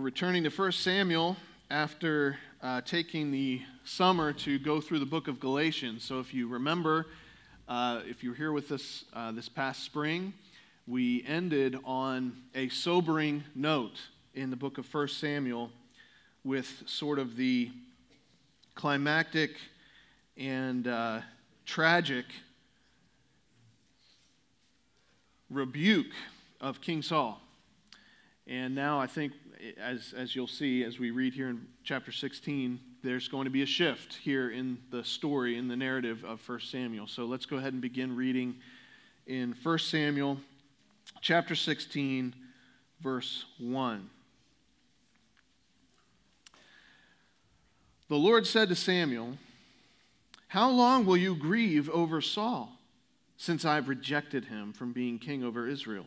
Returning to 1 Samuel after uh, taking the summer to go through the book of Galatians. So, if you remember, uh, if you were here with us uh, this past spring, we ended on a sobering note in the book of 1 Samuel with sort of the climactic and uh, tragic rebuke of King Saul. And now I think as, as you'll see as we read here in chapter 16, there's going to be a shift here in the story, in the narrative of 1 Samuel. So let's go ahead and begin reading in 1 Samuel chapter 16, verse 1. The Lord said to Samuel, How long will you grieve over Saul, since I've rejected him from being king over Israel?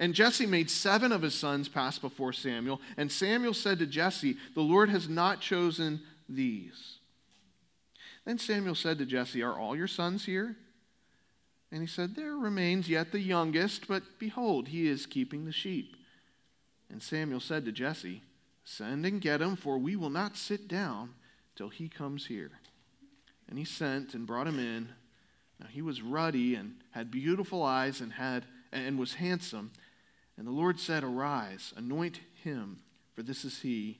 And Jesse made seven of his sons pass before Samuel. And Samuel said to Jesse, The Lord has not chosen these. Then Samuel said to Jesse, Are all your sons here? And he said, There remains yet the youngest, but behold, he is keeping the sheep. And Samuel said to Jesse, Send and get him, for we will not sit down till he comes here. And he sent and brought him in. Now he was ruddy and had beautiful eyes and had and was handsome. And the Lord said, Arise, anoint him, for this is he.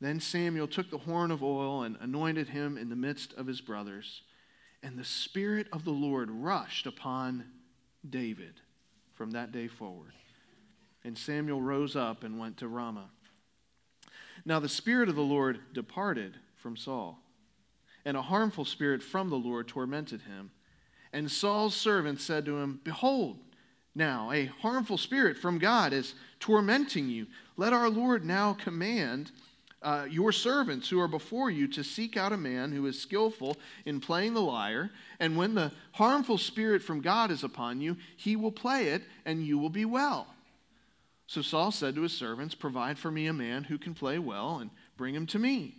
Then Samuel took the horn of oil and anointed him in the midst of his brothers. And the Spirit of the Lord rushed upon David from that day forward. And Samuel rose up and went to Ramah. Now the Spirit of the Lord departed from Saul, and a harmful spirit from the Lord tormented him. And Saul's servant said to him, Behold, now, a harmful spirit from God is tormenting you. Let our Lord now command uh, your servants who are before you to seek out a man who is skillful in playing the lyre, and when the harmful spirit from God is upon you, he will play it, and you will be well. So Saul said to his servants, Provide for me a man who can play well, and bring him to me.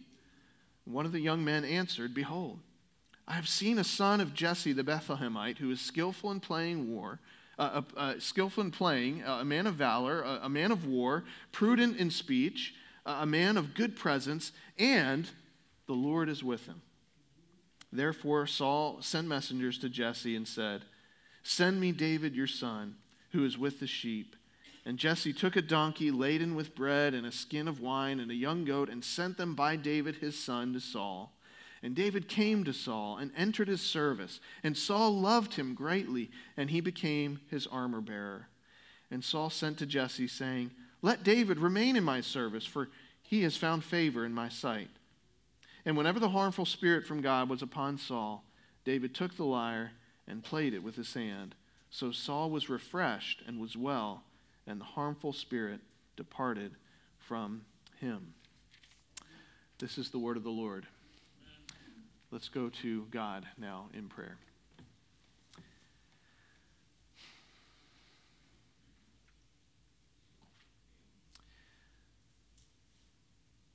One of the young men answered, Behold, I have seen a son of Jesse the Bethlehemite who is skillful in playing war uh, uh, skillful in playing, a man of valor, a, a, man of war, prudent in speech, a man of good presence, and the Lord is with him. Therefore, Saul sent messengers to Jesse and said, Send me David your son, who is with the sheep. And Jesse took a donkey laden with bread and a skin of wine and a young goat and sent them by David his son to Saul. And David came to Saul and entered his service. And Saul loved him greatly, and he became his armor bearer. And Saul sent to Jesse, saying, Let David remain in my service, for he has found favor in my sight. And whenever the harmful spirit from God was upon Saul, David took the lyre and played it with his hand. So Saul was refreshed and was well, and the harmful spirit departed from him. This is the word of the Lord. Let's go to God now in prayer.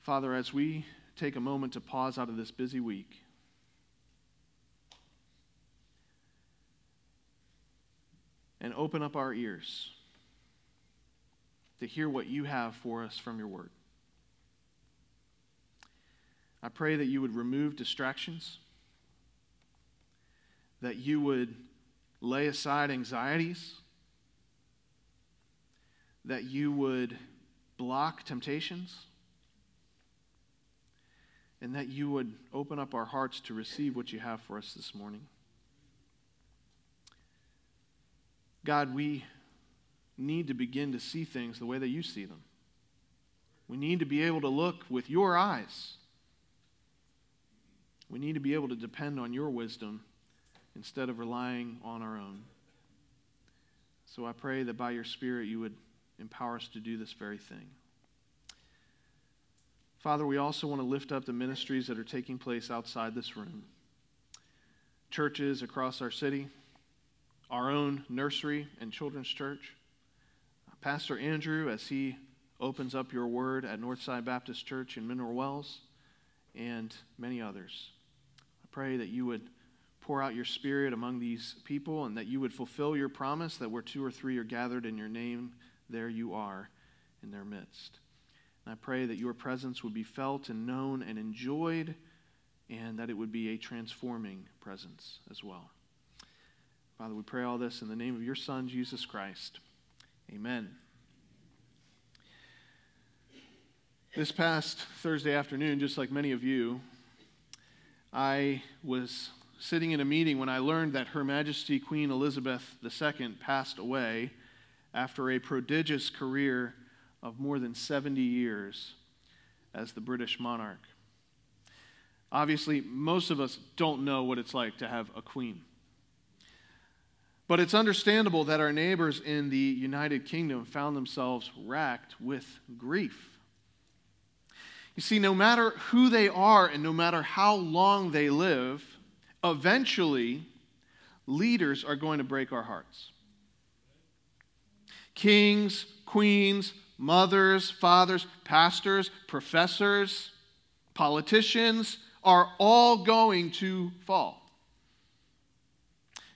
Father, as we take a moment to pause out of this busy week. And open up our ears to hear what you have for us from your word. I pray that you would remove distractions, that you would lay aside anxieties, that you would block temptations, and that you would open up our hearts to receive what you have for us this morning. God, we need to begin to see things the way that you see them. We need to be able to look with your eyes. We need to be able to depend on your wisdom instead of relying on our own. So I pray that by your Spirit you would empower us to do this very thing. Father, we also want to lift up the ministries that are taking place outside this room. Churches across our city, our own nursery and children's church. Pastor Andrew, as he opens up your word at Northside Baptist Church in Mineral Wells, and many others. Pray that you would pour out your spirit among these people and that you would fulfill your promise that where two or three are gathered in your name, there you are in their midst. And I pray that your presence would be felt and known and enjoyed, and that it would be a transforming presence as well. Father, we pray all this in the name of your Son, Jesus Christ. Amen. This past Thursday afternoon, just like many of you, I was sitting in a meeting when I learned that Her Majesty Queen Elizabeth II passed away after a prodigious career of more than 70 years as the British monarch. Obviously, most of us don't know what it's like to have a queen. But it's understandable that our neighbors in the United Kingdom found themselves racked with grief. You see, no matter who they are and no matter how long they live, eventually leaders are going to break our hearts. Kings, queens, mothers, fathers, pastors, professors, politicians are all going to fall.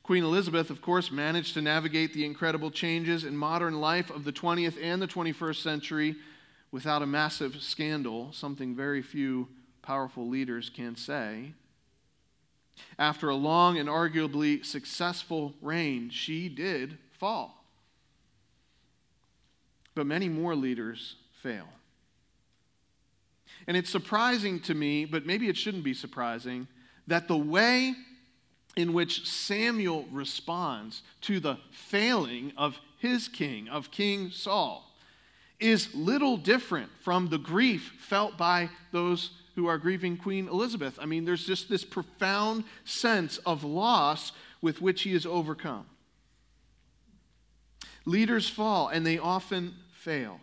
Queen Elizabeth, of course, managed to navigate the incredible changes in modern life of the 20th and the 21st century without a massive scandal, something very few powerful leaders can say. After a long and arguably successful reign, she did fall but many more leaders fail. And it's surprising to me, but maybe it shouldn't be surprising, that the way in which Samuel responds to the failing of his king, of King Saul, is little different from the grief felt by those who are grieving Queen Elizabeth. I mean, there's just this profound sense of loss with which he is overcome. Leaders fall, and they often fail.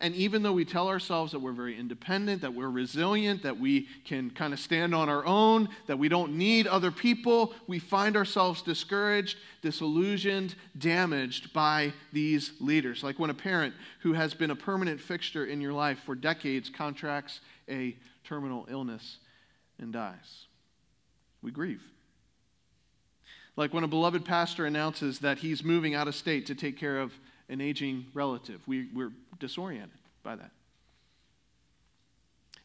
And even though we tell ourselves that we're very independent, that we're resilient, that we can kind of stand on our own, that we don't need other people, we find ourselves discouraged, disillusioned, damaged by these leaders. Like when a parent who has been a permanent fixture in your life for decades contracts a terminal illness and dies. We grieve. Like when a beloved pastor announces that he's moving out of state to take care of an aging relative. We, we're disoriented by that.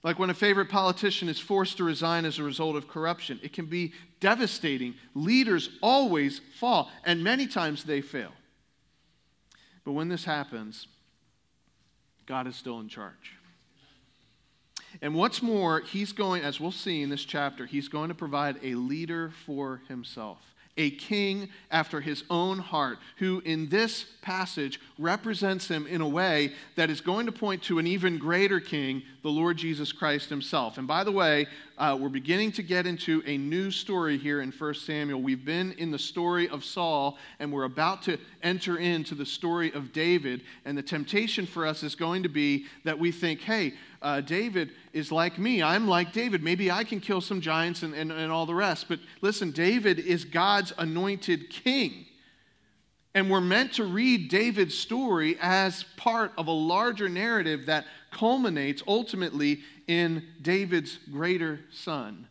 Like when a favorite politician is forced to resign as a result of corruption, it can be devastating. Leaders always fall, and many times they fail. But when this happens, God is still in charge. And what's more, he's going, as we'll see in this chapter, he's going to provide a leader for himself a king after his own heart, who in this passage represents him in a way that is going to point to an even greater king, the Lord Jesus Christ himself. And by the way, uh, we're beginning to get into a new story here in 1 Samuel. We've been in the story of Saul, and we're about to enter into the story of David. And the temptation for us is going to be that we think, hey, uh, David is like me. I'm like David. Maybe I can kill some giants and, and, and all the rest. But listen, David is God's anointed king. And we're meant to read David's story as part of a larger narrative that culminates ultimately in David's greater son,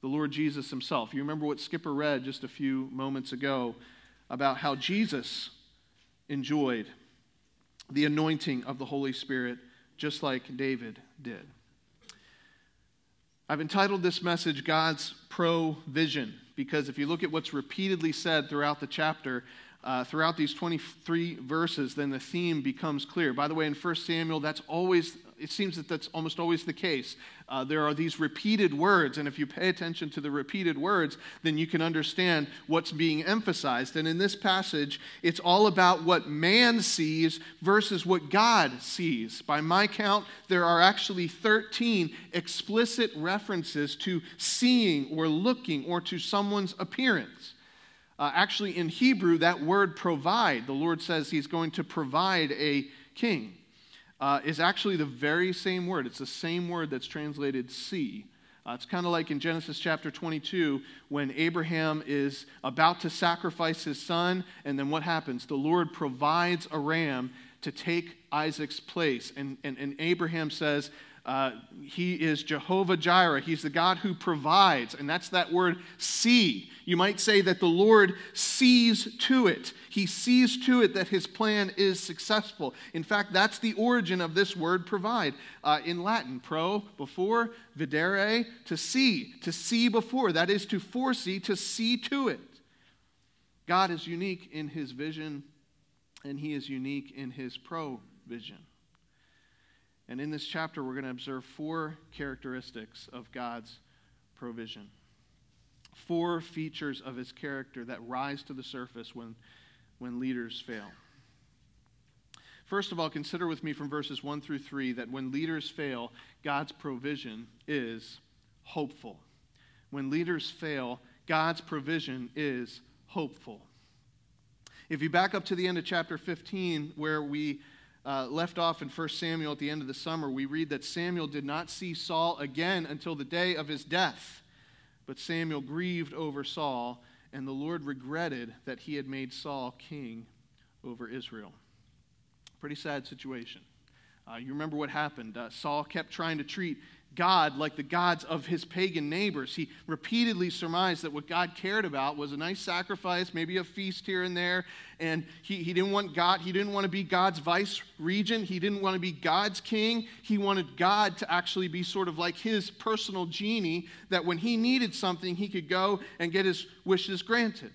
the Lord Jesus himself. You remember what Skipper read just a few moments ago about how Jesus enjoyed the anointing of the Holy Spirit just like David did. I've entitled this message God's Provision because if you look at what's repeatedly said throughout the chapter, uh, throughout these 23 verses, then the theme becomes clear. By the way, in 1 Samuel, that's always, it seems that that's almost always the case. Uh, there are these repeated words, and if you pay attention to the repeated words, then you can understand what's being emphasized. And in this passage, it's all about what man sees versus what God sees. By my count, there are actually 13 explicit references to seeing or looking or to someone's appearance. Uh, actually, in Hebrew, that word provide, the Lord says He's going to provide a king, uh, is actually the very same word. It's the same word that's translated see. Uh, it's kind of like in Genesis chapter 22 when Abraham is about to sacrifice his son, and then what happens? The Lord provides a ram to take Isaac's place. And, and, and Abraham says, uh, he is Jehovah Jireh. He's the God who provides, and that's that word see. You might say that the Lord sees to it. He sees to it that his plan is successful. In fact, that's the origin of this word provide. Uh, in Latin, pro, before, videre, to see, to see before. That is to foresee, to see to it. God is unique in his vision, and he is unique in his provision. And in this chapter, we're going to observe four characteristics of God's provision. Four features of his character that rise to the surface when, when leaders fail. First of all, consider with me from verses 1 through 3 that when leaders fail, God's provision is hopeful. When leaders fail, God's provision is hopeful. If you back up to the end of chapter 15, where we uh, left off in 1 Samuel at the end of the summer, we read that Samuel did not see Saul again until the day of his death. But Samuel grieved over Saul, and the Lord regretted that he had made Saul king over Israel. Pretty sad situation. Uh, you remember what happened. Uh, Saul kept trying to treat God like the gods of his pagan neighbors. He repeatedly surmised that what God cared about was a nice sacrifice, maybe a feast here and there. And he, he didn't want God, he didn't want to be God's vice regent. He didn't want to be God's king. He wanted God to actually be sort of like his personal genie, that when he needed something, he could go and get his wishes granted.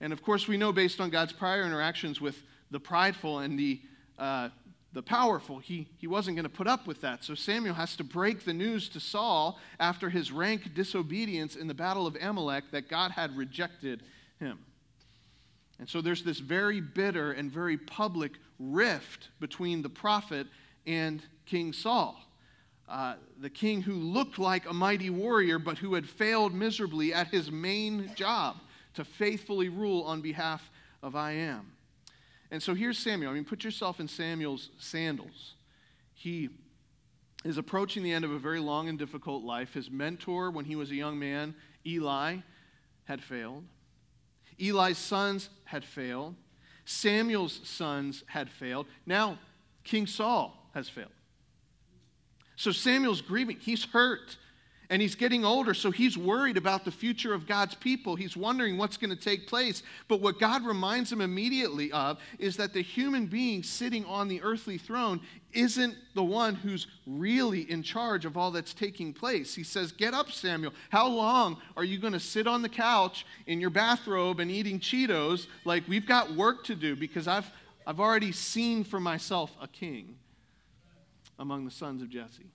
And of course, we know based on God's prior interactions with the prideful and the uh, the powerful, he, he wasn't going to put up with that. So Samuel has to break the news to Saul after his rank disobedience in the battle of Amalek that God had rejected him. And so there's this very bitter and very public rift between the prophet and King Saul. Uh, the king who looked like a mighty warrior, but who had failed miserably at his main job to faithfully rule on behalf of I am. And so here's Samuel. I mean, put yourself in Samuel's sandals. He is approaching the end of a very long and difficult life. His mentor, when he was a young man, Eli, had failed. Eli's sons had failed. Samuel's sons had failed. Now, King Saul has failed. So Samuel's grieving. He's hurt and he's getting older, so he's worried about the future of God's people. He's wondering what's going to take place. But what God reminds him immediately of is that the human being sitting on the earthly throne isn't the one who's really in charge of all that's taking place. He says, Get up, Samuel. How long are you going to sit on the couch in your bathrobe and eating Cheetos? Like, we've got work to do because I've, I've already seen for myself a king among the sons of Jesse.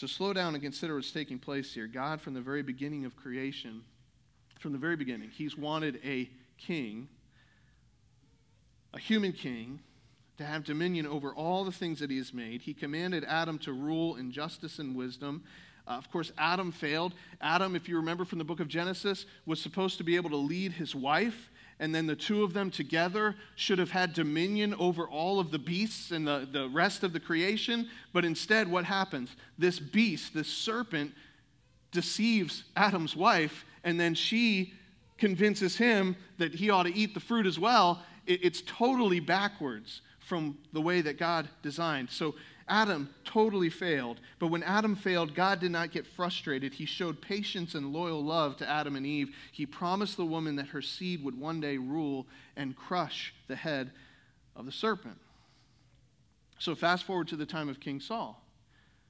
So slow down and consider what's taking place here. God, from the very beginning of creation, from the very beginning, He's wanted a king, a human king, to have dominion over all the things that He has made. He commanded Adam to rule in justice and wisdom. Uh, of course, Adam failed. Adam, if you remember from the book of Genesis, was supposed to be able to lead his wife and then the two of them together should have had dominion over all of the beasts and the, the rest of the creation. But instead, what happens? This beast, this serpent, deceives Adam's wife, and then she convinces him that he ought to eat the fruit as well. It, it's totally backwards from the way that God designed. So Adam totally failed. But when Adam failed, God did not get frustrated. He showed patience and loyal love to Adam and Eve. He promised the woman that her seed would one day rule and crush the head of the serpent. So, fast forward to the time of King Saul.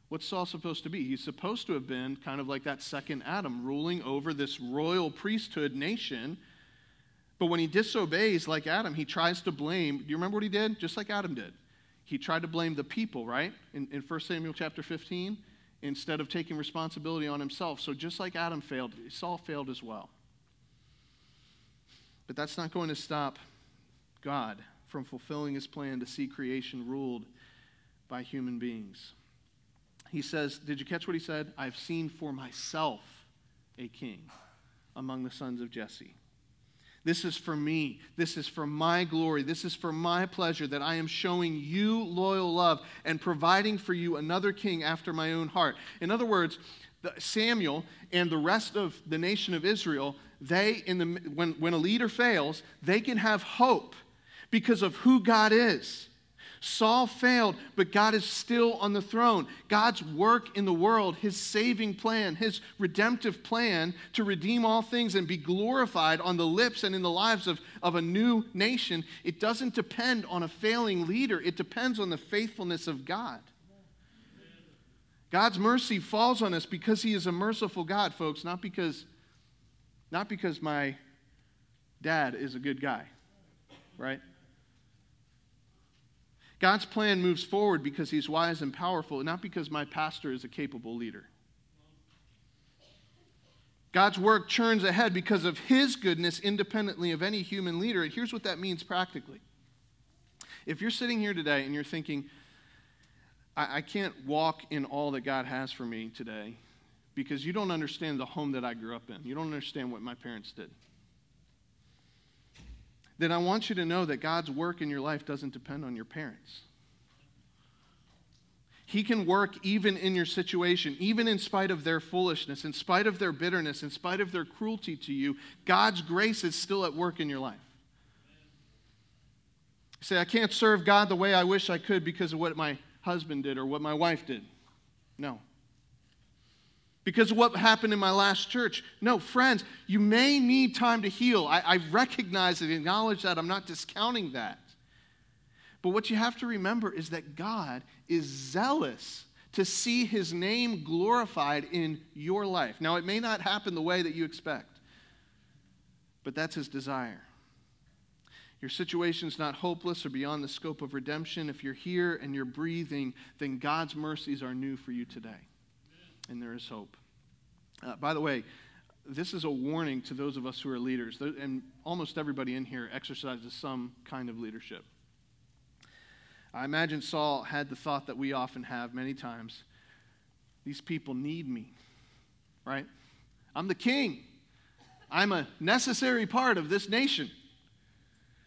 What's Saul supposed to be? He's supposed to have been kind of like that second Adam, ruling over this royal priesthood nation. But when he disobeys like Adam, he tries to blame. Do you remember what he did? Just like Adam did. He tried to blame the people, right? In, in 1 Samuel chapter 15, instead of taking responsibility on himself. So just like Adam failed, Saul failed as well. But that's not going to stop God from fulfilling his plan to see creation ruled by human beings. He says, Did you catch what he said? I've seen for myself a king among the sons of Jesse. This is for me. This is for my glory. This is for my pleasure that I am showing you loyal love and providing for you another king after my own heart. In other words, Samuel and the rest of the nation of Israel, they, in the, when, when a leader fails, they can have hope because of who God is. Saul failed, but God is still on the throne. God's work in the world, his saving plan, his redemptive plan to redeem all things and be glorified on the lips and in the lives of, of a new nation, it doesn't depend on a failing leader, it depends on the faithfulness of God. God's mercy falls on us because he is a merciful God, folks, not because not because my dad is a good guy, right? God's plan moves forward because he's wise and powerful, not because my pastor is a capable leader. God's work churns ahead because of his goodness independently of any human leader. And here's what that means practically. If you're sitting here today and you're thinking, I, I can't walk in all that God has for me today because you don't understand the home that I grew up in, you don't understand what my parents did then I want you to know that God's work in your life doesn't depend on your parents. He can work even in your situation, even in spite of their foolishness, in spite of their bitterness, in spite of their cruelty to you. God's grace is still at work in your life. You say, I can't serve God the way I wish I could because of what my husband did or what my wife did. No because of what happened in my last church. No, friends, you may need time to heal. I, I recognize and acknowledge that. I'm not discounting that. But what you have to remember is that God is zealous to see his name glorified in your life. Now, it may not happen the way that you expect, but that's his desire. Your situation is not hopeless or beyond the scope of redemption. If you're here and you're breathing, then God's mercies are new for you today and there is hope. Uh, by the way, this is a warning to those of us who are leaders, and almost everybody in here exercises some kind of leadership. I imagine Saul had the thought that we often have many times these people need me, right? I'm the king, I'm a necessary part of this nation.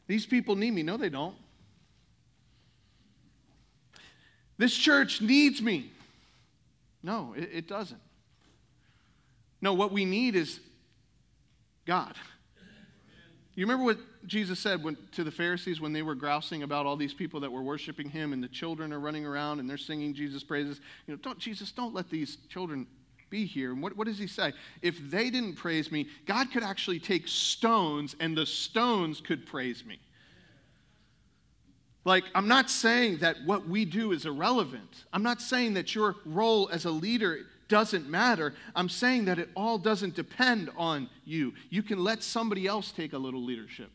These people need me. No, they don't. This church needs me. No, it, it doesn't. No, what we need is God. You remember what Jesus said when, to the Pharisees when they were grousing about all these people that were worshiping him and the children are running around and they're singing Jesus' praises? You know, don't, Jesus, don't let these children be here. And what, what does he say? If they didn't praise me, God could actually take stones and the stones could praise me. Like, I'm not saying that what we do is irrelevant. I'm not saying that your role as a leader doesn't matter. I'm saying that it all doesn't depend on you. You can let somebody else take a little leadership.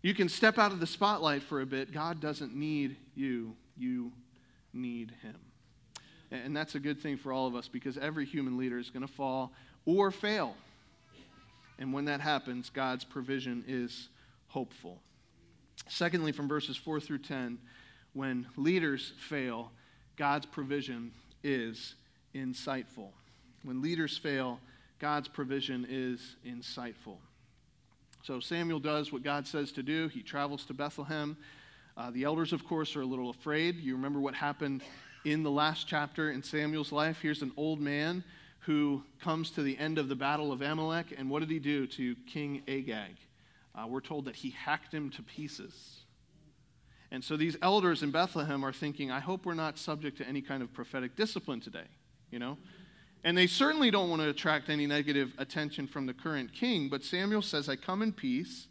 You can step out of the spotlight for a bit. God doesn't need you, you need Him. And that's a good thing for all of us because every human leader is going to fall or fail. And when that happens, God's provision is hopeful. Secondly, from verses 4 through 10, when leaders fail, God's provision is insightful. When leaders fail, God's provision is insightful. So Samuel does what God says to do. He travels to Bethlehem. Uh, the elders, of course, are a little afraid. You remember what happened in the last chapter in Samuel's life? Here's an old man who comes to the end of the battle of Amalek, and what did he do to King Agag? Uh, we're told that he hacked him to pieces. And so these elders in Bethlehem are thinking, I hope we're not subject to any kind of prophetic discipline today, you know? And they certainly don't want to attract any negative attention from the current king, but Samuel says, I come in peace.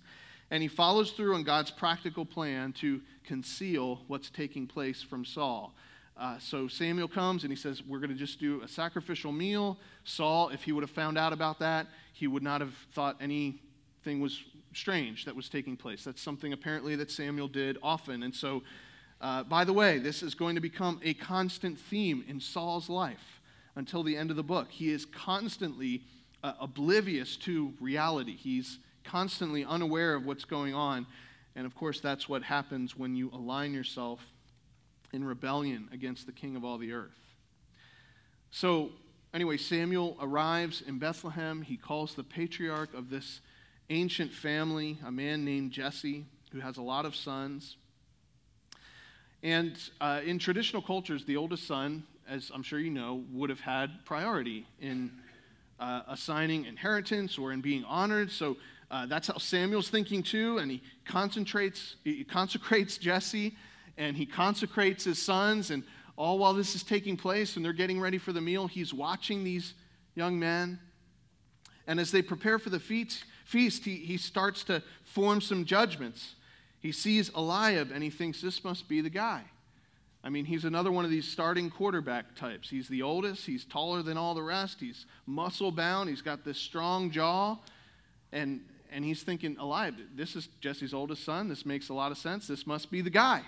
And he follows through on God's practical plan to conceal what's taking place from Saul. Uh, so Samuel comes and he says, We're going to just do a sacrificial meal. Saul, if he would have found out about that, he would not have thought anything was strange that was taking place. That's something apparently that Samuel did often. And so, uh, by the way, this is going to become a constant theme in Saul's life until the end of the book. He is constantly uh, oblivious to reality, he's constantly unaware of what's going on. And of course, that's what happens when you align yourself in rebellion against the king of all the earth. So, anyway, Samuel arrives in Bethlehem. He calls the patriarch of this ancient family, a man named Jesse, who has a lot of sons. And uh, in traditional cultures, the oldest son, as I'm sure you know, would have had priority in uh, assigning inheritance or in being honored. So uh, that's how Samuel's thinking too, and he concentrates, he consecrates Jesse, and he consecrates his sons, and all while this is taking place and they're getting ready for the meal, he's watching these young men. And as they prepare for the feast, feast, he, he starts to form some judgments. He sees Eliab and he thinks this must be the guy. I mean, he's another one of these starting quarterback types. He's the oldest, he's taller than all the rest, he's muscle bound, he's got this strong jaw. And, and he's thinking, Eliab, this is Jesse's oldest son. This makes a lot of sense. This must be the guy.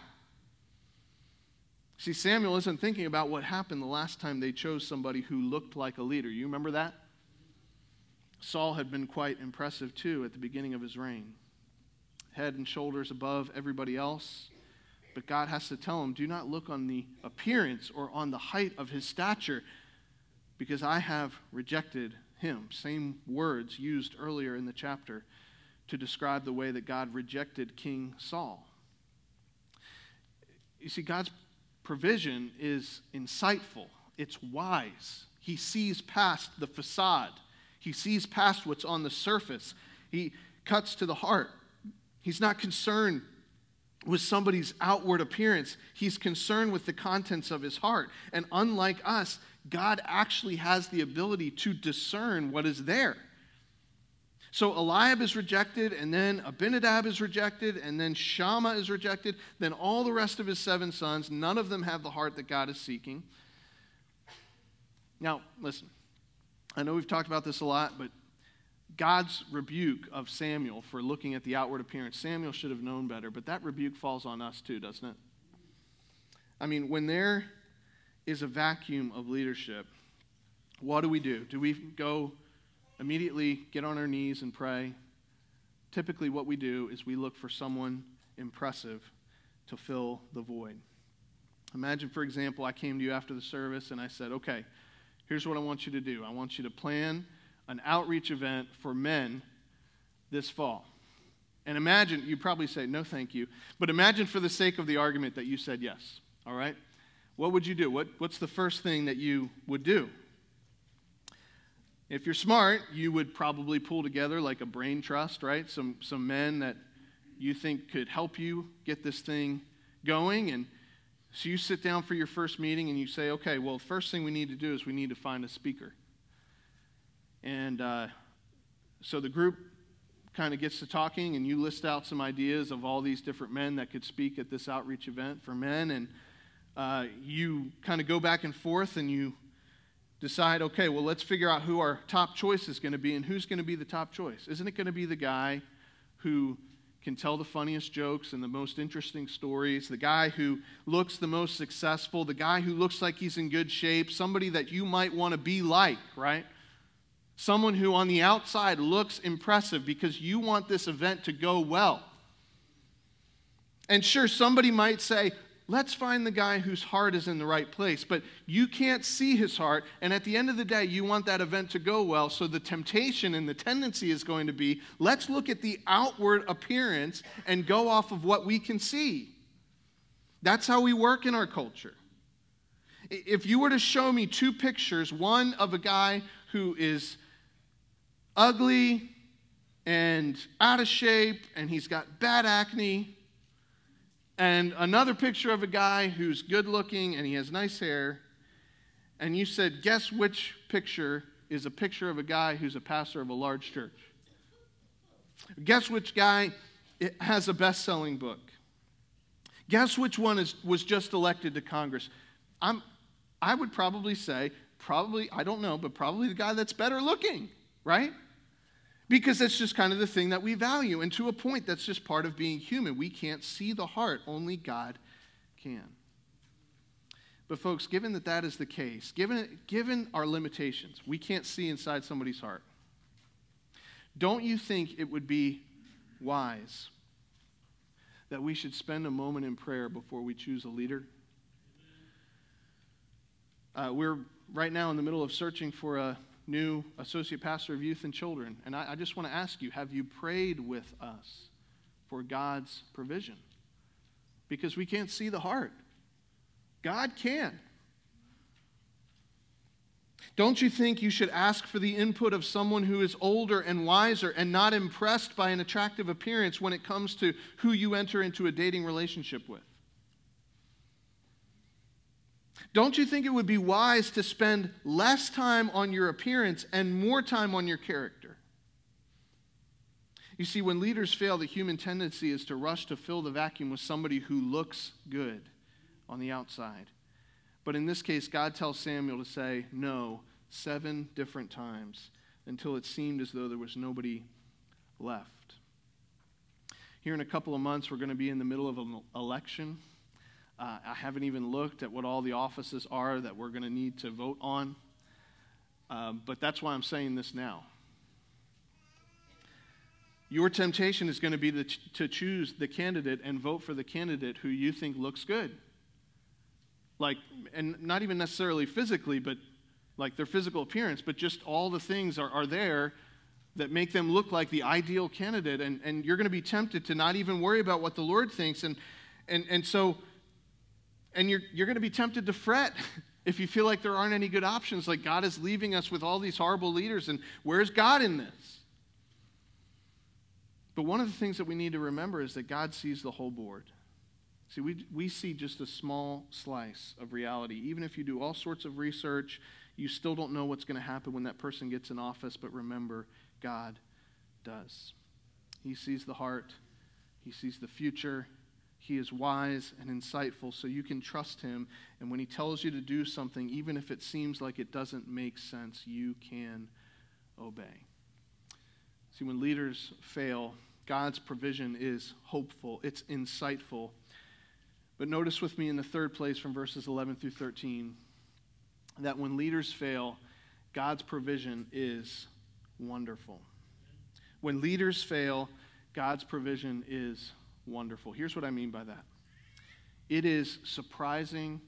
See, Samuel isn't thinking about what happened the last time they chose somebody who looked like a leader. You remember that? Saul had been quite impressive too at the beginning of his reign. Head and shoulders above everybody else. But God has to tell him, do not look on the appearance or on the height of his stature, because I have rejected him. Same words used earlier in the chapter to describe the way that God rejected King Saul. You see, God's provision is insightful, it's wise. He sees past the facade. He sees past what's on the surface. He cuts to the heart. He's not concerned with somebody's outward appearance, he's concerned with the contents of his heart. And unlike us, God actually has the ability to discern what is there. So Eliab is rejected, and then Abinadab is rejected, and then Shammah is rejected. Then all the rest of his seven sons, none of them have the heart that God is seeking. Now, listen, I know we've talked about this a lot, but God's rebuke of Samuel for looking at the outward appearance, Samuel should have known better, but that rebuke falls on us too, doesn't it? I mean, when there is a vacuum of leadership, what do we do? Do we go immediately get on our knees and pray? Typically, what we do is we look for someone impressive to fill the void. Imagine, for example, I came to you after the service and I said, okay, here's what I want you to do I want you to plan an outreach event for men this fall. And imagine, you probably say, no, thank you. But imagine for the sake of the argument that you said yes, all right? What would you do? What, what's the first thing that you would do? If you're smart, you would probably pull together like a brain trust, right? Some, some men that you think could help you get this thing going. And so you sit down for your first meeting and you say, okay, well, first thing we need to do is we need to find a speaker. And uh, so the group kind of gets to talking, and you list out some ideas of all these different men that could speak at this outreach event for men. And uh, you kind of go back and forth and you decide, okay, well, let's figure out who our top choice is going to be and who's going to be the top choice. Isn't it going to be the guy who can tell the funniest jokes and the most interesting stories, the guy who looks the most successful, the guy who looks like he's in good shape, somebody that you might want to be like, right? Someone who on the outside looks impressive because you want this event to go well. And sure, somebody might say, let's find the guy whose heart is in the right place. But you can't see his heart. And at the end of the day, you want that event to go well. So the temptation and the tendency is going to be let's look at the outward appearance and go off of what we can see. That's how we work in our culture. If you were to show me two pictures, one of a guy who is ugly and out of shape and he's got bad acne, and another picture of a guy who's good looking and he has nice hair, and you said, guess which picture is a picture of a guy who's a pastor of a large church? Guess which guy has a best selling book? Guess which one is, was just elected to Congress? I'm, I would probably say, probably, I don't know, but probably the guy that's better looking, right? Because that's just kind of the thing that we value. And to a point, that's just part of being human. We can't see the heart, only God can. But, folks, given that that is the case, given, given our limitations, we can't see inside somebody's heart. Don't you think it would be wise that we should spend a moment in prayer before we choose a leader? Uh, we're right now in the middle of searching for a new associate pastor of youth and children. And I, I just want to ask you have you prayed with us for God's provision? Because we can't see the heart. God can. Don't you think you should ask for the input of someone who is older and wiser and not impressed by an attractive appearance when it comes to who you enter into a dating relationship with? Don't you think it would be wise to spend less time on your appearance and more time on your character? You see, when leaders fail, the human tendency is to rush to fill the vacuum with somebody who looks good on the outside. But in this case, God tells Samuel to say no seven different times until it seemed as though there was nobody left. Here in a couple of months, we're going to be in the middle of an election. Uh, I haven't even looked at what all the offices are that we're going to need to vote on. Um, but that's why I'm saying this now. Your temptation is going to be to, ch- to choose the candidate and vote for the candidate who you think looks good. Like, and not even necessarily physically, but like their physical appearance, but just all the things are, are there that make them look like the ideal candidate. And, and you're going to be tempted to not even worry about what the Lord thinks. And, and, and so and you're, you're going to be tempted to fret if you feel like there aren't any good options, like God is leaving us with all these horrible leaders, and where's God in this? But one of the things that we need to remember is that God sees the whole board. See, we, we see just a small slice of reality. Even if you do all sorts of research, you still don't know what's going to happen when that person gets in office, but remember, God does. He sees the heart, He sees the future, he is wise and insightful, so you can trust him. And when he tells you to do something, even if it seems like it doesn't make sense, you can obey. See, when leaders fail, God's provision is hopeful, it's insightful. But notice with me in the third place from verses 11 through 13 that when leaders fail, God's provision is wonderful. When leaders fail, God's provision is wonderful. Here's what I mean by that it is surprising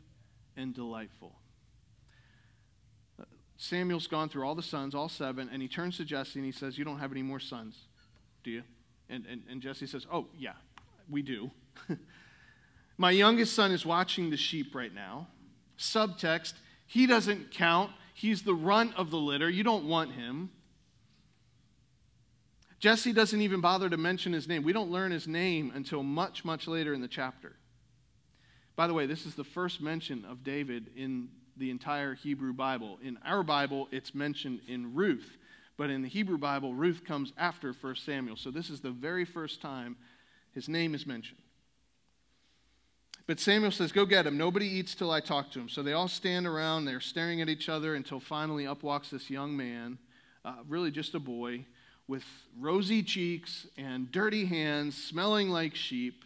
and delightful. Uh, Samuel's gone through all the sons, all seven, and he turns to Jesse and he says, You don't have any more sons, do you? And, and, and Jesse says, Oh, yeah, we do. My youngest son is watching the sheep right now. Subtext, he doesn't count. He's the runt of the litter. You don't want him. Jesse doesn't even bother to mention his name. We don't learn his name until much, much later in the chapter. By the way, this is the first mention of David in the entire Hebrew Bible. In our Bible, it's mentioned in Ruth, but in the Hebrew Bible, Ruth comes after 1 Samuel. So this is the very first time his name is mentioned. But Samuel says, Go get him. Nobody eats till I talk to him. So they all stand around, they're staring at each other until finally up walks this young man, uh, really just a boy with rosy cheeks and dirty hands, smelling like sheep.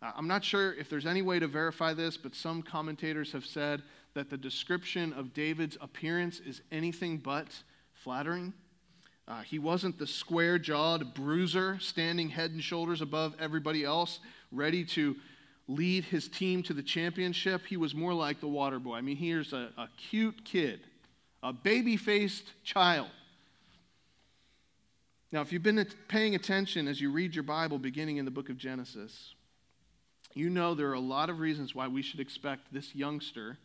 Uh, I'm not sure if there's any way to verify this, but some commentators have said that the description of David's appearance is anything but flattering. Uh, he wasn't the square jawed bruiser standing head and shoulders above everybody else, ready to lead his team to the championship. He was more like the water boy. I mean, here's a, a cute kid, a baby faced child now, if you've been paying attention as you read your Bible beginning in the book of Genesis, you know there are a lot of reasons why we should expect this youngster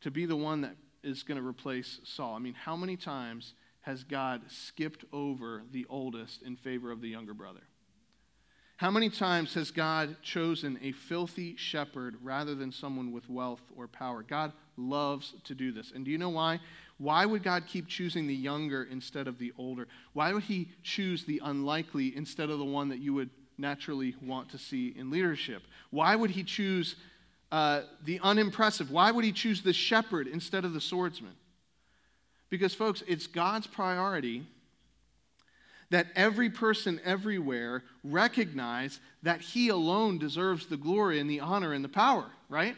to be the one that is going to replace Saul. I mean, how many times has God skipped over the oldest in favor of the younger brother? How many times has God chosen a filthy shepherd rather than someone with wealth or power? God loves to do this. And do you know why? Why would God keep choosing the younger instead of the older? Why would He choose the unlikely instead of the one that you would naturally want to see in leadership? Why would He choose uh, the unimpressive? Why would He choose the shepherd instead of the swordsman? Because, folks, it's God's priority that every person everywhere recognize that he alone deserves the glory and the honor and the power, right?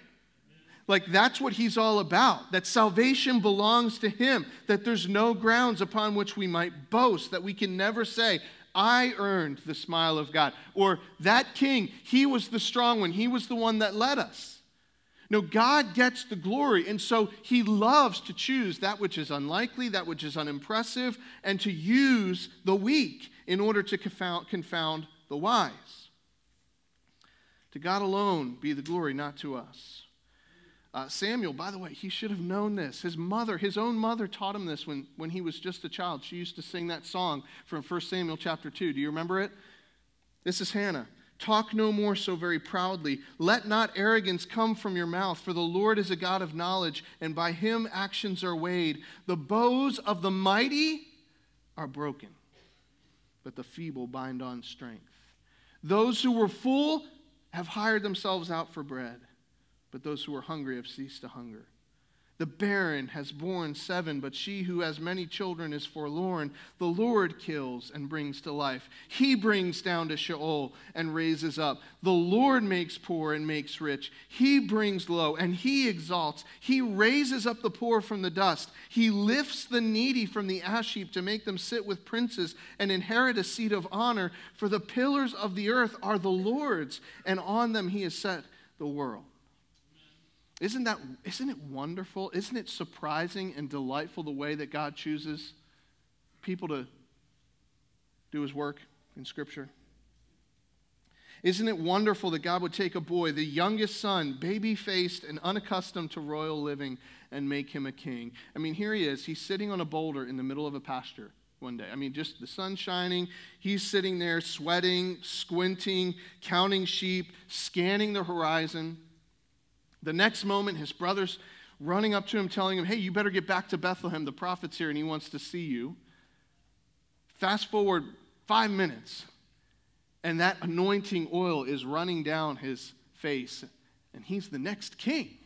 Like that's what he's all about. That salvation belongs to him, that there's no grounds upon which we might boast, that we can never say, I earned the smile of God. Or that king, he was the strong one, he was the one that led us. No, God gets the glory. And so he loves to choose that which is unlikely, that which is unimpressive, and to use the weak in order to confound, the wise. To God alone be the glory, not to us. Uh, Samuel, by the way, he should have known this. His mother, his own mother, taught him this when, when he was just a child. She used to sing that song from 1 Samuel chapter 2. Do you remember it? This is Hannah. Talk no more so very proudly. Let not arrogance come from your mouth, for the Lord is a God of knowledge, and by him actions are weighed. The bows of the mighty are broken, but the feeble bind on strength. Those who were full have hired themselves out for bread, but those who are hungry have ceased to hunger. The barren has borne seven, but she who has many children is forlorn. The Lord kills and brings to life. He brings down to Sheol and raises up. The Lord makes poor and makes rich. He brings low and he exalts. He raises up the poor from the dust. He lifts the needy from the ash heap to make them sit with princes and inherit a seat of honor. For the pillars of the earth are the Lord's, and on them he has set the world. Isn't that isn't it wonderful? Isn't it surprising and delightful the way that God chooses people to do his work in scripture? Isn't it wonderful that God would take a boy, the youngest son, baby faced and unaccustomed to royal living, and make him a king? I mean, here he is. He's sitting on a boulder in the middle of a pasture one day. I mean, just the sun shining. He's sitting there sweating, squinting, counting sheep, scanning the horizon. The next moment, his brother's running up to him, telling him, Hey, you better get back to Bethlehem. The prophet's here and he wants to see you. Fast forward five minutes, and that anointing oil is running down his face, and he's the next king.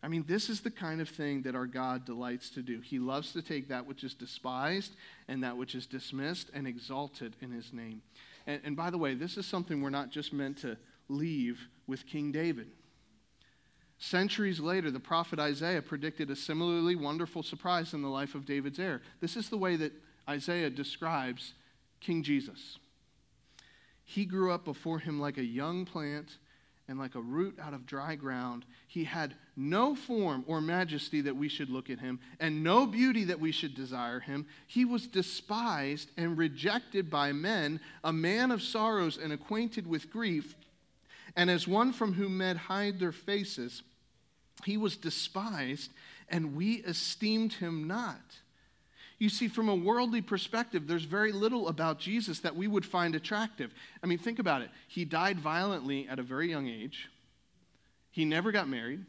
I mean, this is the kind of thing that our God delights to do. He loves to take that which is despised and that which is dismissed and exalt it in his name. And, and by the way, this is something we're not just meant to leave with King David. Centuries later, the prophet Isaiah predicted a similarly wonderful surprise in the life of David's heir. This is the way that Isaiah describes King Jesus. He grew up before him like a young plant and like a root out of dry ground. He had no form or majesty that we should look at him, and no beauty that we should desire him. He was despised and rejected by men, a man of sorrows and acquainted with grief and as one from whom men hide their faces, he was despised, and we esteemed him not. You see, from a worldly perspective, there's very little about Jesus that we would find attractive. I mean, think about it. He died violently at a very young age. He never got married,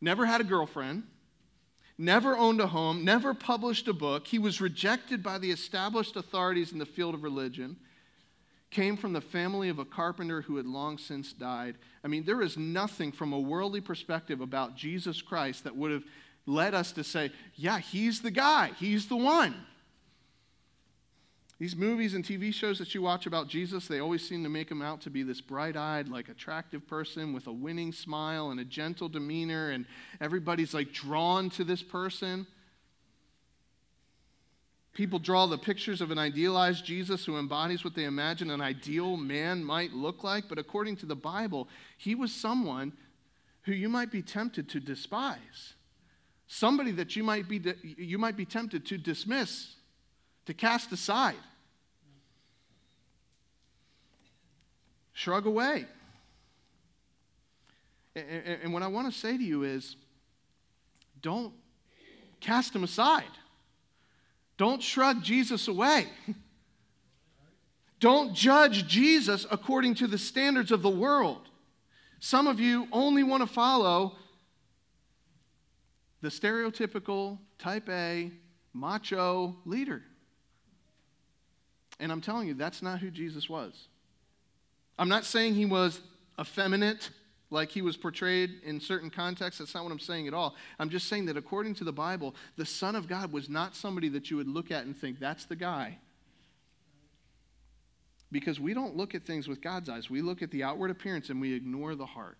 never had a girlfriend, never owned a home, never published a book. He was rejected by the established authorities in the field of religion came from the family of a carpenter who had long since died. I mean, there is nothing from a worldly perspective about Jesus Christ that would have led us to say, yeah, he's the guy, he's the one. These movies and TV shows that you watch about Jesus, they always seem to make him out to be this bright eyed, like attractive person with a winning smile and a gentle demeanor, and everybody's like drawn to this person. People draw the pictures of an idealized Jesus who embodies what they imagine an ideal man might look like, but according to the Bible, he was someone who you might be tempted to despise. Somebody that you might be, you might be tempted to dismiss, to cast aside, shrug away. And what I want to say to you is don't cast him aside. Don't shrug Jesus away. Don't judge Jesus according to the standards of the world. Some of you only want to follow the stereotypical type A macho leader. And I'm telling you, that's not who Jesus was. I'm not saying he was effeminate like he was portrayed in certain contexts. That's not what I'm saying at all. I'm just saying that according to the Bible, the Son of God was not somebody that you would look at and think, that's the guy. Because we don't look at things with God's eyes. We look at the outward appearance and we ignore the heart.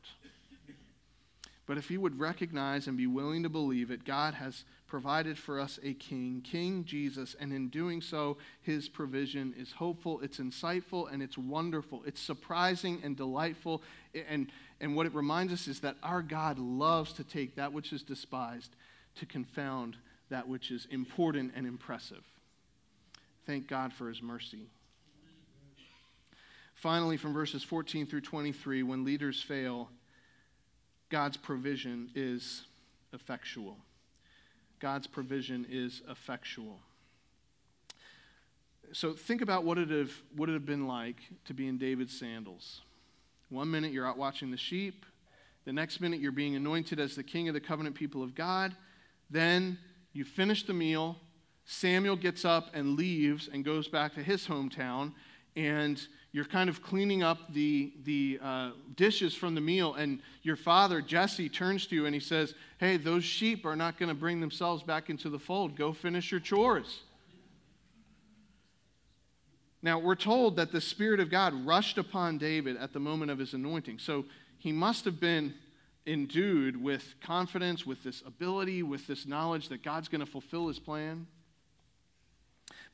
But if you would recognize and be willing to believe it, God has provided for us a king, King Jesus, and in doing so, his provision is hopeful, it's insightful, and it's wonderful. It's surprising and delightful. And, and what it reminds us is that our God loves to take that which is despised to confound that which is important and impressive. Thank God for his mercy. Finally, from verses 14 through 23, when leaders fail, God's provision is effectual. God's provision is effectual. So think about what it have would it have been like to be in David's sandals. One minute you're out watching the sheep, the next minute you're being anointed as the king of the covenant people of God. Then you finish the meal. Samuel gets up and leaves and goes back to his hometown, and you're kind of cleaning up the, the uh, dishes from the meal, and your father, Jesse, turns to you and he says, Hey, those sheep are not going to bring themselves back into the fold. Go finish your chores. Now, we're told that the Spirit of God rushed upon David at the moment of his anointing. So he must have been endued with confidence, with this ability, with this knowledge that God's going to fulfill his plan.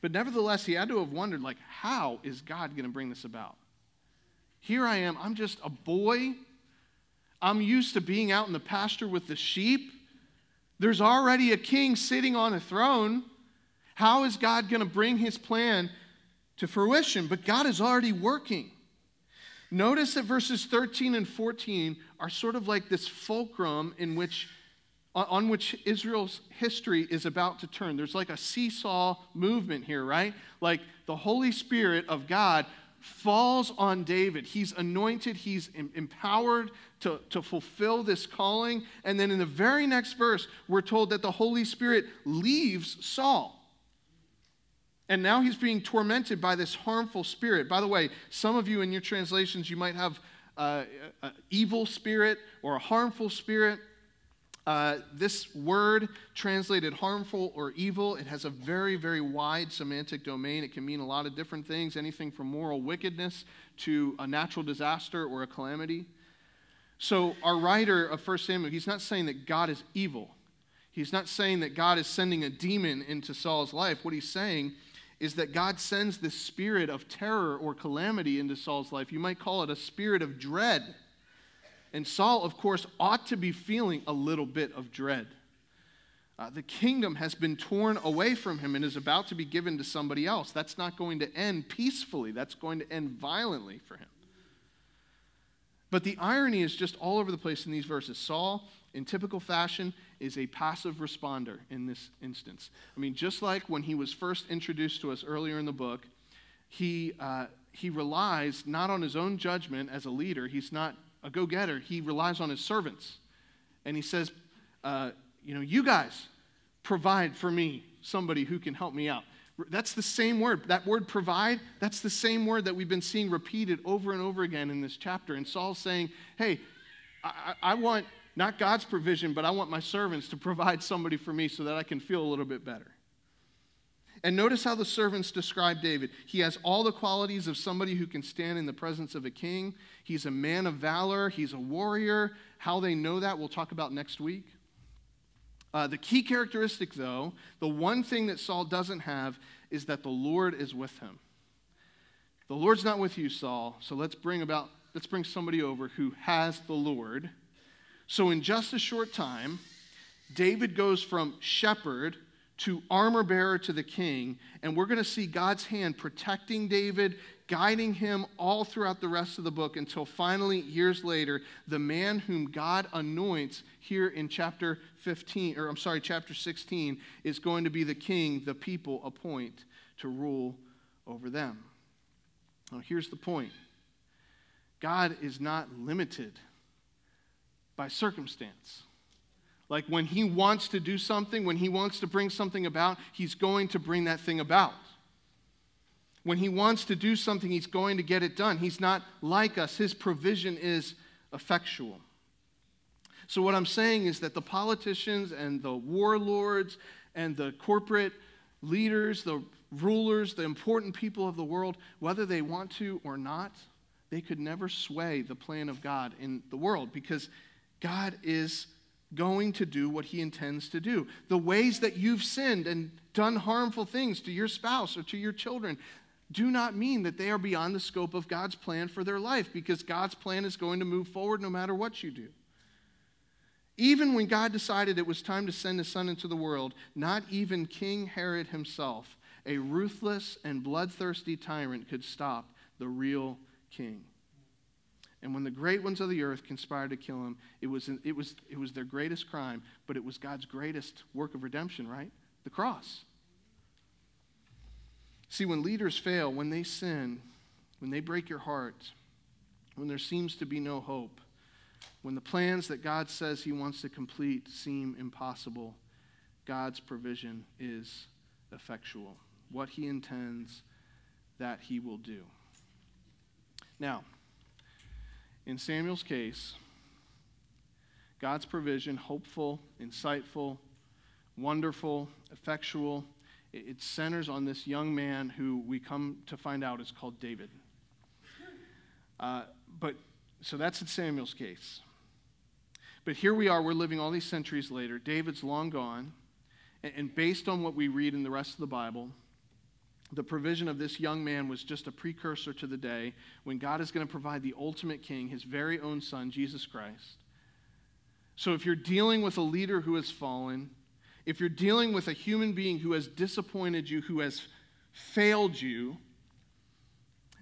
But nevertheless, he had to have wondered, like, how is God going to bring this about? Here I am, I'm just a boy. I'm used to being out in the pasture with the sheep. There's already a king sitting on a throne. How is God going to bring his plan to fruition? But God is already working. Notice that verses 13 and 14 are sort of like this fulcrum in which on which Israel's history is about to turn. There's like a seesaw movement here, right? Like the Holy Spirit of God falls on David. He's anointed, he's empowered to, to fulfill this calling. And then in the very next verse, we're told that the Holy Spirit leaves Saul. And now he's being tormented by this harmful spirit. By the way, some of you in your translations, you might have uh, an evil spirit or a harmful spirit. Uh, this word translated harmful or evil, it has a very, very wide semantic domain. It can mean a lot of different things, anything from moral wickedness to a natural disaster or a calamity. So, our writer of 1 Samuel, he's not saying that God is evil. He's not saying that God is sending a demon into Saul's life. What he's saying is that God sends this spirit of terror or calamity into Saul's life. You might call it a spirit of dread and Saul, of course, ought to be feeling a little bit of dread. Uh, the kingdom has been torn away from him and is about to be given to somebody else. That's not going to end peacefully, that's going to end violently for him. But the irony is just all over the place in these verses. Saul, in typical fashion, is a passive responder in this instance. I mean, just like when he was first introduced to us earlier in the book, he, uh, he relies not on his own judgment as a leader. He's not a go getter, he relies on his servants. And he says, uh, You know, you guys provide for me somebody who can help me out. That's the same word. That word provide, that's the same word that we've been seeing repeated over and over again in this chapter. And Saul's saying, Hey, I, I want not God's provision, but I want my servants to provide somebody for me so that I can feel a little bit better. And notice how the servants describe David. He has all the qualities of somebody who can stand in the presence of a king. He's a man of valor, he's a warrior. How they know that, we'll talk about next week. Uh, the key characteristic, though, the one thing that Saul doesn't have is that the Lord is with him. The Lord's not with you, Saul, so let's bring about let's bring somebody over who has the Lord. So in just a short time, David goes from shepherd to armor bearer to the king. And we're going to see God's hand protecting David, guiding him all throughout the rest of the book until finally, years later, the man whom God anoints here in chapter 15, or I'm sorry, chapter 16, is going to be the king the people appoint to rule over them. Now, here's the point God is not limited by circumstance. Like when he wants to do something, when he wants to bring something about, he's going to bring that thing about. When he wants to do something, he's going to get it done. He's not like us, his provision is effectual. So, what I'm saying is that the politicians and the warlords and the corporate leaders, the rulers, the important people of the world, whether they want to or not, they could never sway the plan of God in the world because God is going to do what he intends to do. The ways that you've sinned and done harmful things to your spouse or to your children do not mean that they are beyond the scope of God's plan for their life because God's plan is going to move forward no matter what you do. Even when God decided it was time to send his son into the world, not even King Herod himself, a ruthless and bloodthirsty tyrant, could stop the real king. And when the great ones of the earth conspired to kill him, it was, it, was, it was their greatest crime, but it was God's greatest work of redemption, right? The cross. See, when leaders fail, when they sin, when they break your heart, when there seems to be no hope, when the plans that God says He wants to complete seem impossible, God's provision is effectual. What He intends, that He will do. Now, in Samuel's case, God's provision, hopeful, insightful, wonderful, effectual, it centers on this young man who we come to find out is called David. Uh, but so that's in Samuel's case. But here we are, we're living all these centuries later. David's long gone. And, and based on what we read in the rest of the Bible, the provision of this young man was just a precursor to the day when God is going to provide the ultimate king, his very own son, Jesus Christ. So if you're dealing with a leader who has fallen, if you're dealing with a human being who has disappointed you, who has failed you,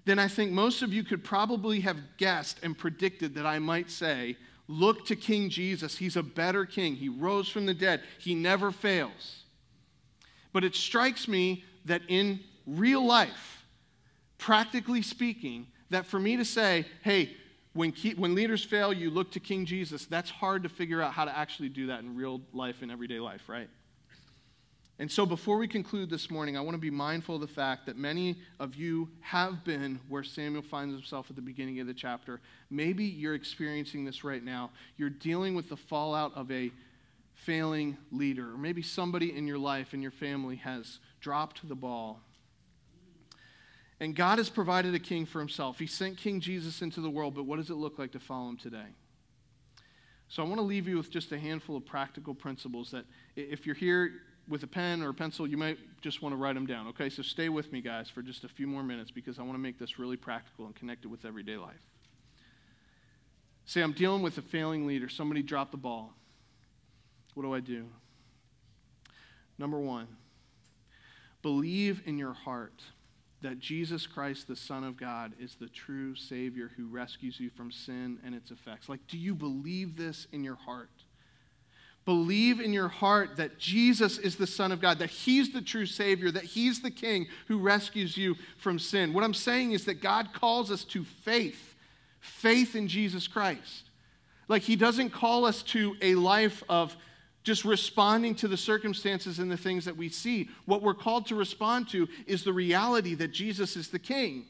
then I think most of you could probably have guessed and predicted that I might say, Look to King Jesus. He's a better king. He rose from the dead, he never fails. But it strikes me that in real life, practically speaking, that for me to say, hey, when, key, when leaders fail, you look to King Jesus, that's hard to figure out how to actually do that in real life, in everyday life, right? And so, before we conclude this morning, I want to be mindful of the fact that many of you have been where Samuel finds himself at the beginning of the chapter. Maybe you're experiencing this right now. You're dealing with the fallout of a failing leader, or maybe somebody in your life and your family has dropped the ball. And God has provided a king for himself. He sent King Jesus into the world, but what does it look like to follow him today? So I want to leave you with just a handful of practical principles that if you're here with a pen or a pencil, you might just want to write them down. Okay, so stay with me, guys, for just a few more minutes because I want to make this really practical and connected with everyday life. Say, I'm dealing with a failing leader. Somebody dropped the ball. What do I do? Number one, believe in your heart that Jesus Christ, the Son of God, is the true Savior who rescues you from sin and its effects. Like, do you believe this in your heart? Believe in your heart that Jesus is the Son of God, that He's the true Savior, that He's the King who rescues you from sin. What I'm saying is that God calls us to faith, faith in Jesus Christ. Like, He doesn't call us to a life of just responding to the circumstances and the things that we see. What we're called to respond to is the reality that Jesus is the King.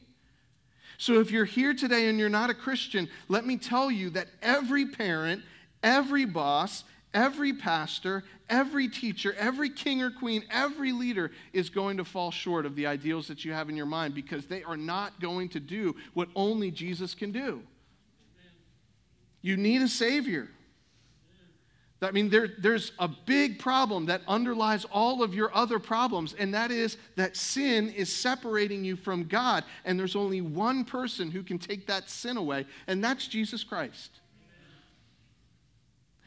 So if you're here today and you're not a Christian, let me tell you that every parent, every boss, every pastor, every teacher, every king or queen, every leader is going to fall short of the ideals that you have in your mind because they are not going to do what only Jesus can do. You need a Savior. I mean, there, there's a big problem that underlies all of your other problems, and that is that sin is separating you from God, and there's only one person who can take that sin away, and that's Jesus Christ.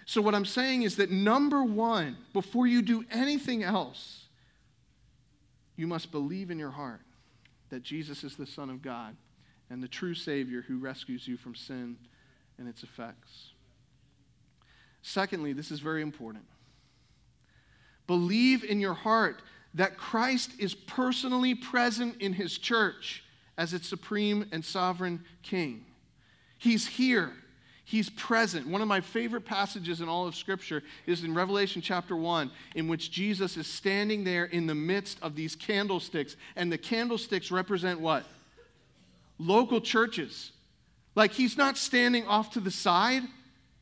So, what I'm saying is that number one, before you do anything else, you must believe in your heart that Jesus is the Son of God and the true Savior who rescues you from sin and its effects. Secondly, this is very important. Believe in your heart that Christ is personally present in his church as its supreme and sovereign king. He's here. He's present. One of my favorite passages in all of Scripture is in Revelation chapter 1, in which Jesus is standing there in the midst of these candlesticks. And the candlesticks represent what? Local churches. Like he's not standing off to the side,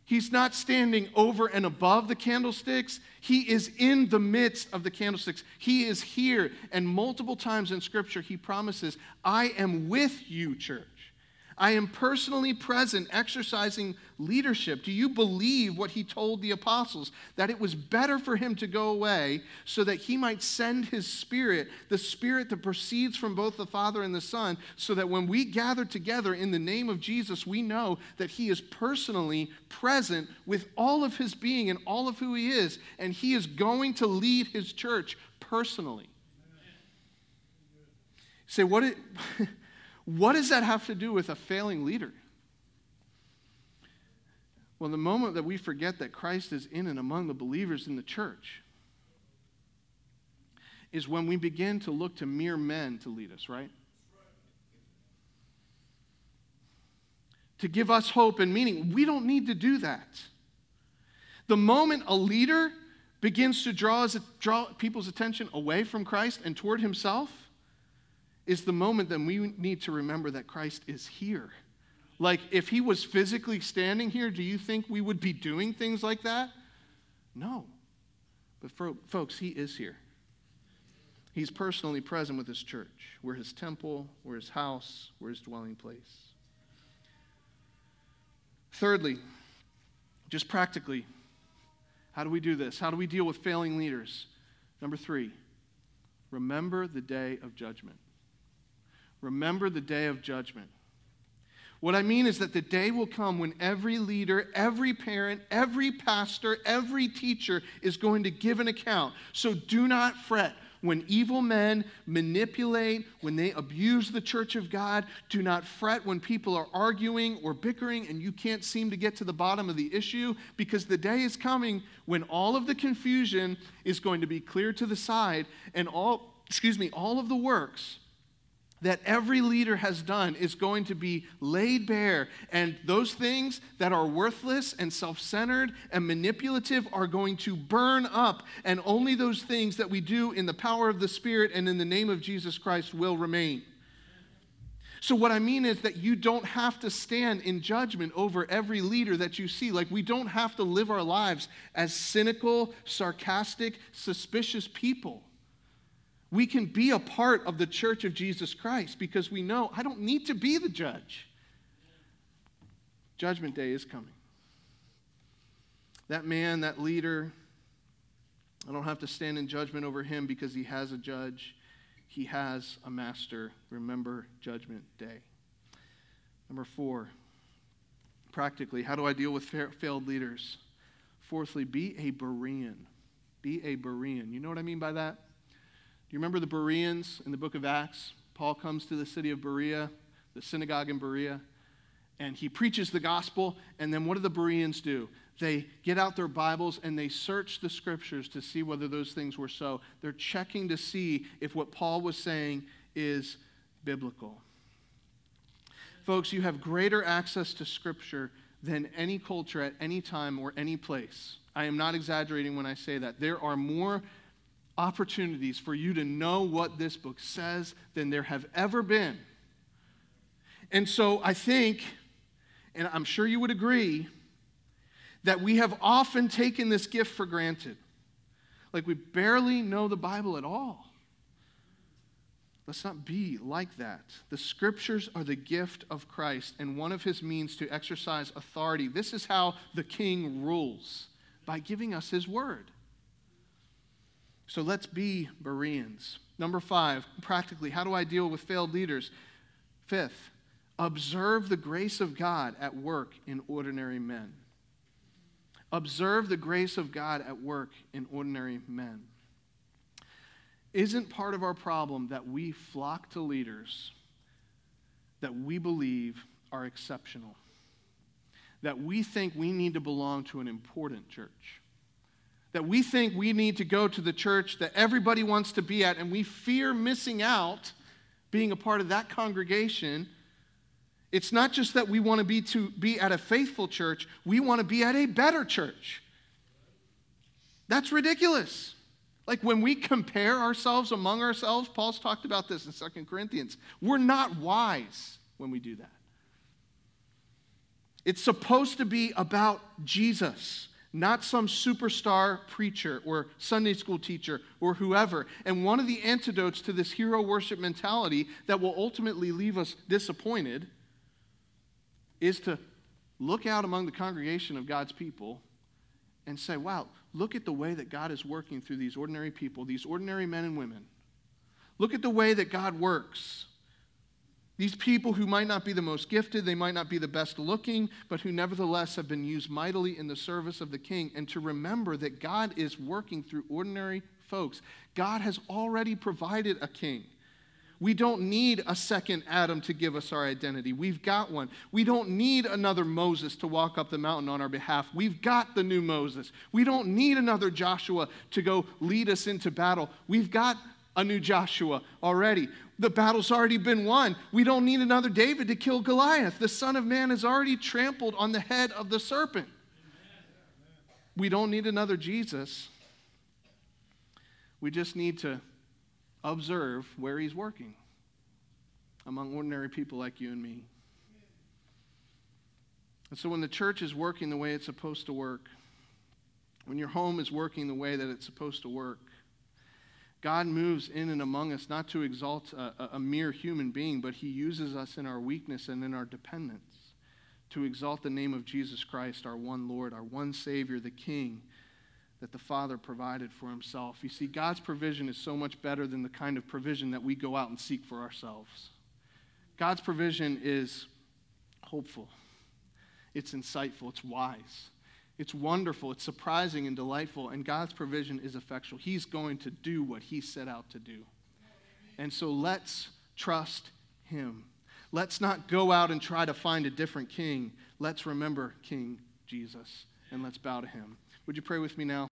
he's not standing over and above the candlesticks. He is in the midst of the candlesticks. He is here. And multiple times in Scripture, he promises, I am with you, church. I am personally present, exercising leadership. Do you believe what he told the apostles? That it was better for him to go away so that he might send his spirit, the spirit that proceeds from both the Father and the Son, so that when we gather together in the name of Jesus, we know that he is personally present with all of his being and all of who he is, and he is going to lead his church personally. Say, what? It, What does that have to do with a failing leader? Well, the moment that we forget that Christ is in and among the believers in the church is when we begin to look to mere men to lead us, right? To give us hope and meaning. We don't need to do that. The moment a leader begins to draw, his, draw people's attention away from Christ and toward himself, is the moment that we need to remember that Christ is here. Like, if he was physically standing here, do you think we would be doing things like that? No. But, for, folks, he is here. He's personally present with his church. We're his temple, we're his house, we're his dwelling place. Thirdly, just practically, how do we do this? How do we deal with failing leaders? Number three, remember the day of judgment. Remember the day of judgment. What I mean is that the day will come when every leader, every parent, every pastor, every teacher is going to give an account. So do not fret. When evil men manipulate, when they abuse the church of God, do not fret when people are arguing or bickering and you can't seem to get to the bottom of the issue because the day is coming when all of the confusion is going to be cleared to the side and all, excuse me, all of the works that every leader has done is going to be laid bare. And those things that are worthless and self centered and manipulative are going to burn up. And only those things that we do in the power of the Spirit and in the name of Jesus Christ will remain. So, what I mean is that you don't have to stand in judgment over every leader that you see. Like, we don't have to live our lives as cynical, sarcastic, suspicious people. We can be a part of the church of Jesus Christ because we know I don't need to be the judge. Judgment day is coming. That man, that leader, I don't have to stand in judgment over him because he has a judge. He has a master. Remember Judgment Day. Number four, practically, how do I deal with failed leaders? Fourthly, be a Berean. Be a Berean. You know what I mean by that? Do you remember the Bereans in the book of Acts? Paul comes to the city of Berea, the synagogue in Berea, and he preaches the gospel. And then what do the Bereans do? They get out their Bibles and they search the scriptures to see whether those things were so. They're checking to see if what Paul was saying is biblical. Folks, you have greater access to scripture than any culture at any time or any place. I am not exaggerating when I say that. There are more opportunities for you to know what this book says than there have ever been. And so I think, and I'm sure you would agree, that we have often taken this gift for granted. Like we barely know the Bible at all. Let's not be like that. The scriptures are the gift of Christ and one of his means to exercise authority. This is how the king rules by giving us his word. So let's be Bereans. Number five, practically, how do I deal with failed leaders? Fifth, observe the grace of God at work in ordinary men. Observe the grace of God at work in ordinary men. Isn't part of our problem that we flock to leaders that we believe are exceptional? That we think we need to belong to an important church? That we think we need to go to the church that everybody wants to be at, and we fear missing out being a part of that congregation. It's not just that we want to be to be at a faithful church, we want to be at a better church. That's ridiculous. Like when we compare ourselves among ourselves, Paul's talked about this in Second Corinthians. We're not wise when we do that. It's supposed to be about Jesus, not some superstar preacher or Sunday school teacher or whoever. And one of the antidotes to this hero worship mentality that will ultimately leave us disappointed is to look out among the congregation of God's people and say, wow, look at the way that God is working through these ordinary people, these ordinary men and women. Look at the way that God works. These people who might not be the most gifted, they might not be the best looking, but who nevertheless have been used mightily in the service of the king. And to remember that God is working through ordinary folks. God has already provided a king. We don't need a second Adam to give us our identity. We've got one. We don't need another Moses to walk up the mountain on our behalf. We've got the new Moses. We don't need another Joshua to go lead us into battle. We've got a new Joshua already. The battle's already been won. We don't need another David to kill Goliath. The Son of Man has already trampled on the head of the serpent. We don't need another Jesus. We just need to observe where he's working among ordinary people like you and me. And so when the church is working the way it's supposed to work, when your home is working the way that it's supposed to work, God moves in and among us not to exalt a, a, mere human being, but He uses us in our weakness and in our dependence to exalt the name of Jesus Christ, our one Lord, our one Savior, the King that the Father provided for Himself. You see, God's provision is so much better than the kind of provision that we go out and seek for ourselves. God's provision is hopeful, it's insightful, it's wise. It's wonderful, it's surprising and delightful, and God's provision is effectual. He's going to do what He set out to do. And so let's trust Him. Let's not go out and try to find a different king. Let's remember King Jesus and let's bow to Him. Would you pray with me now?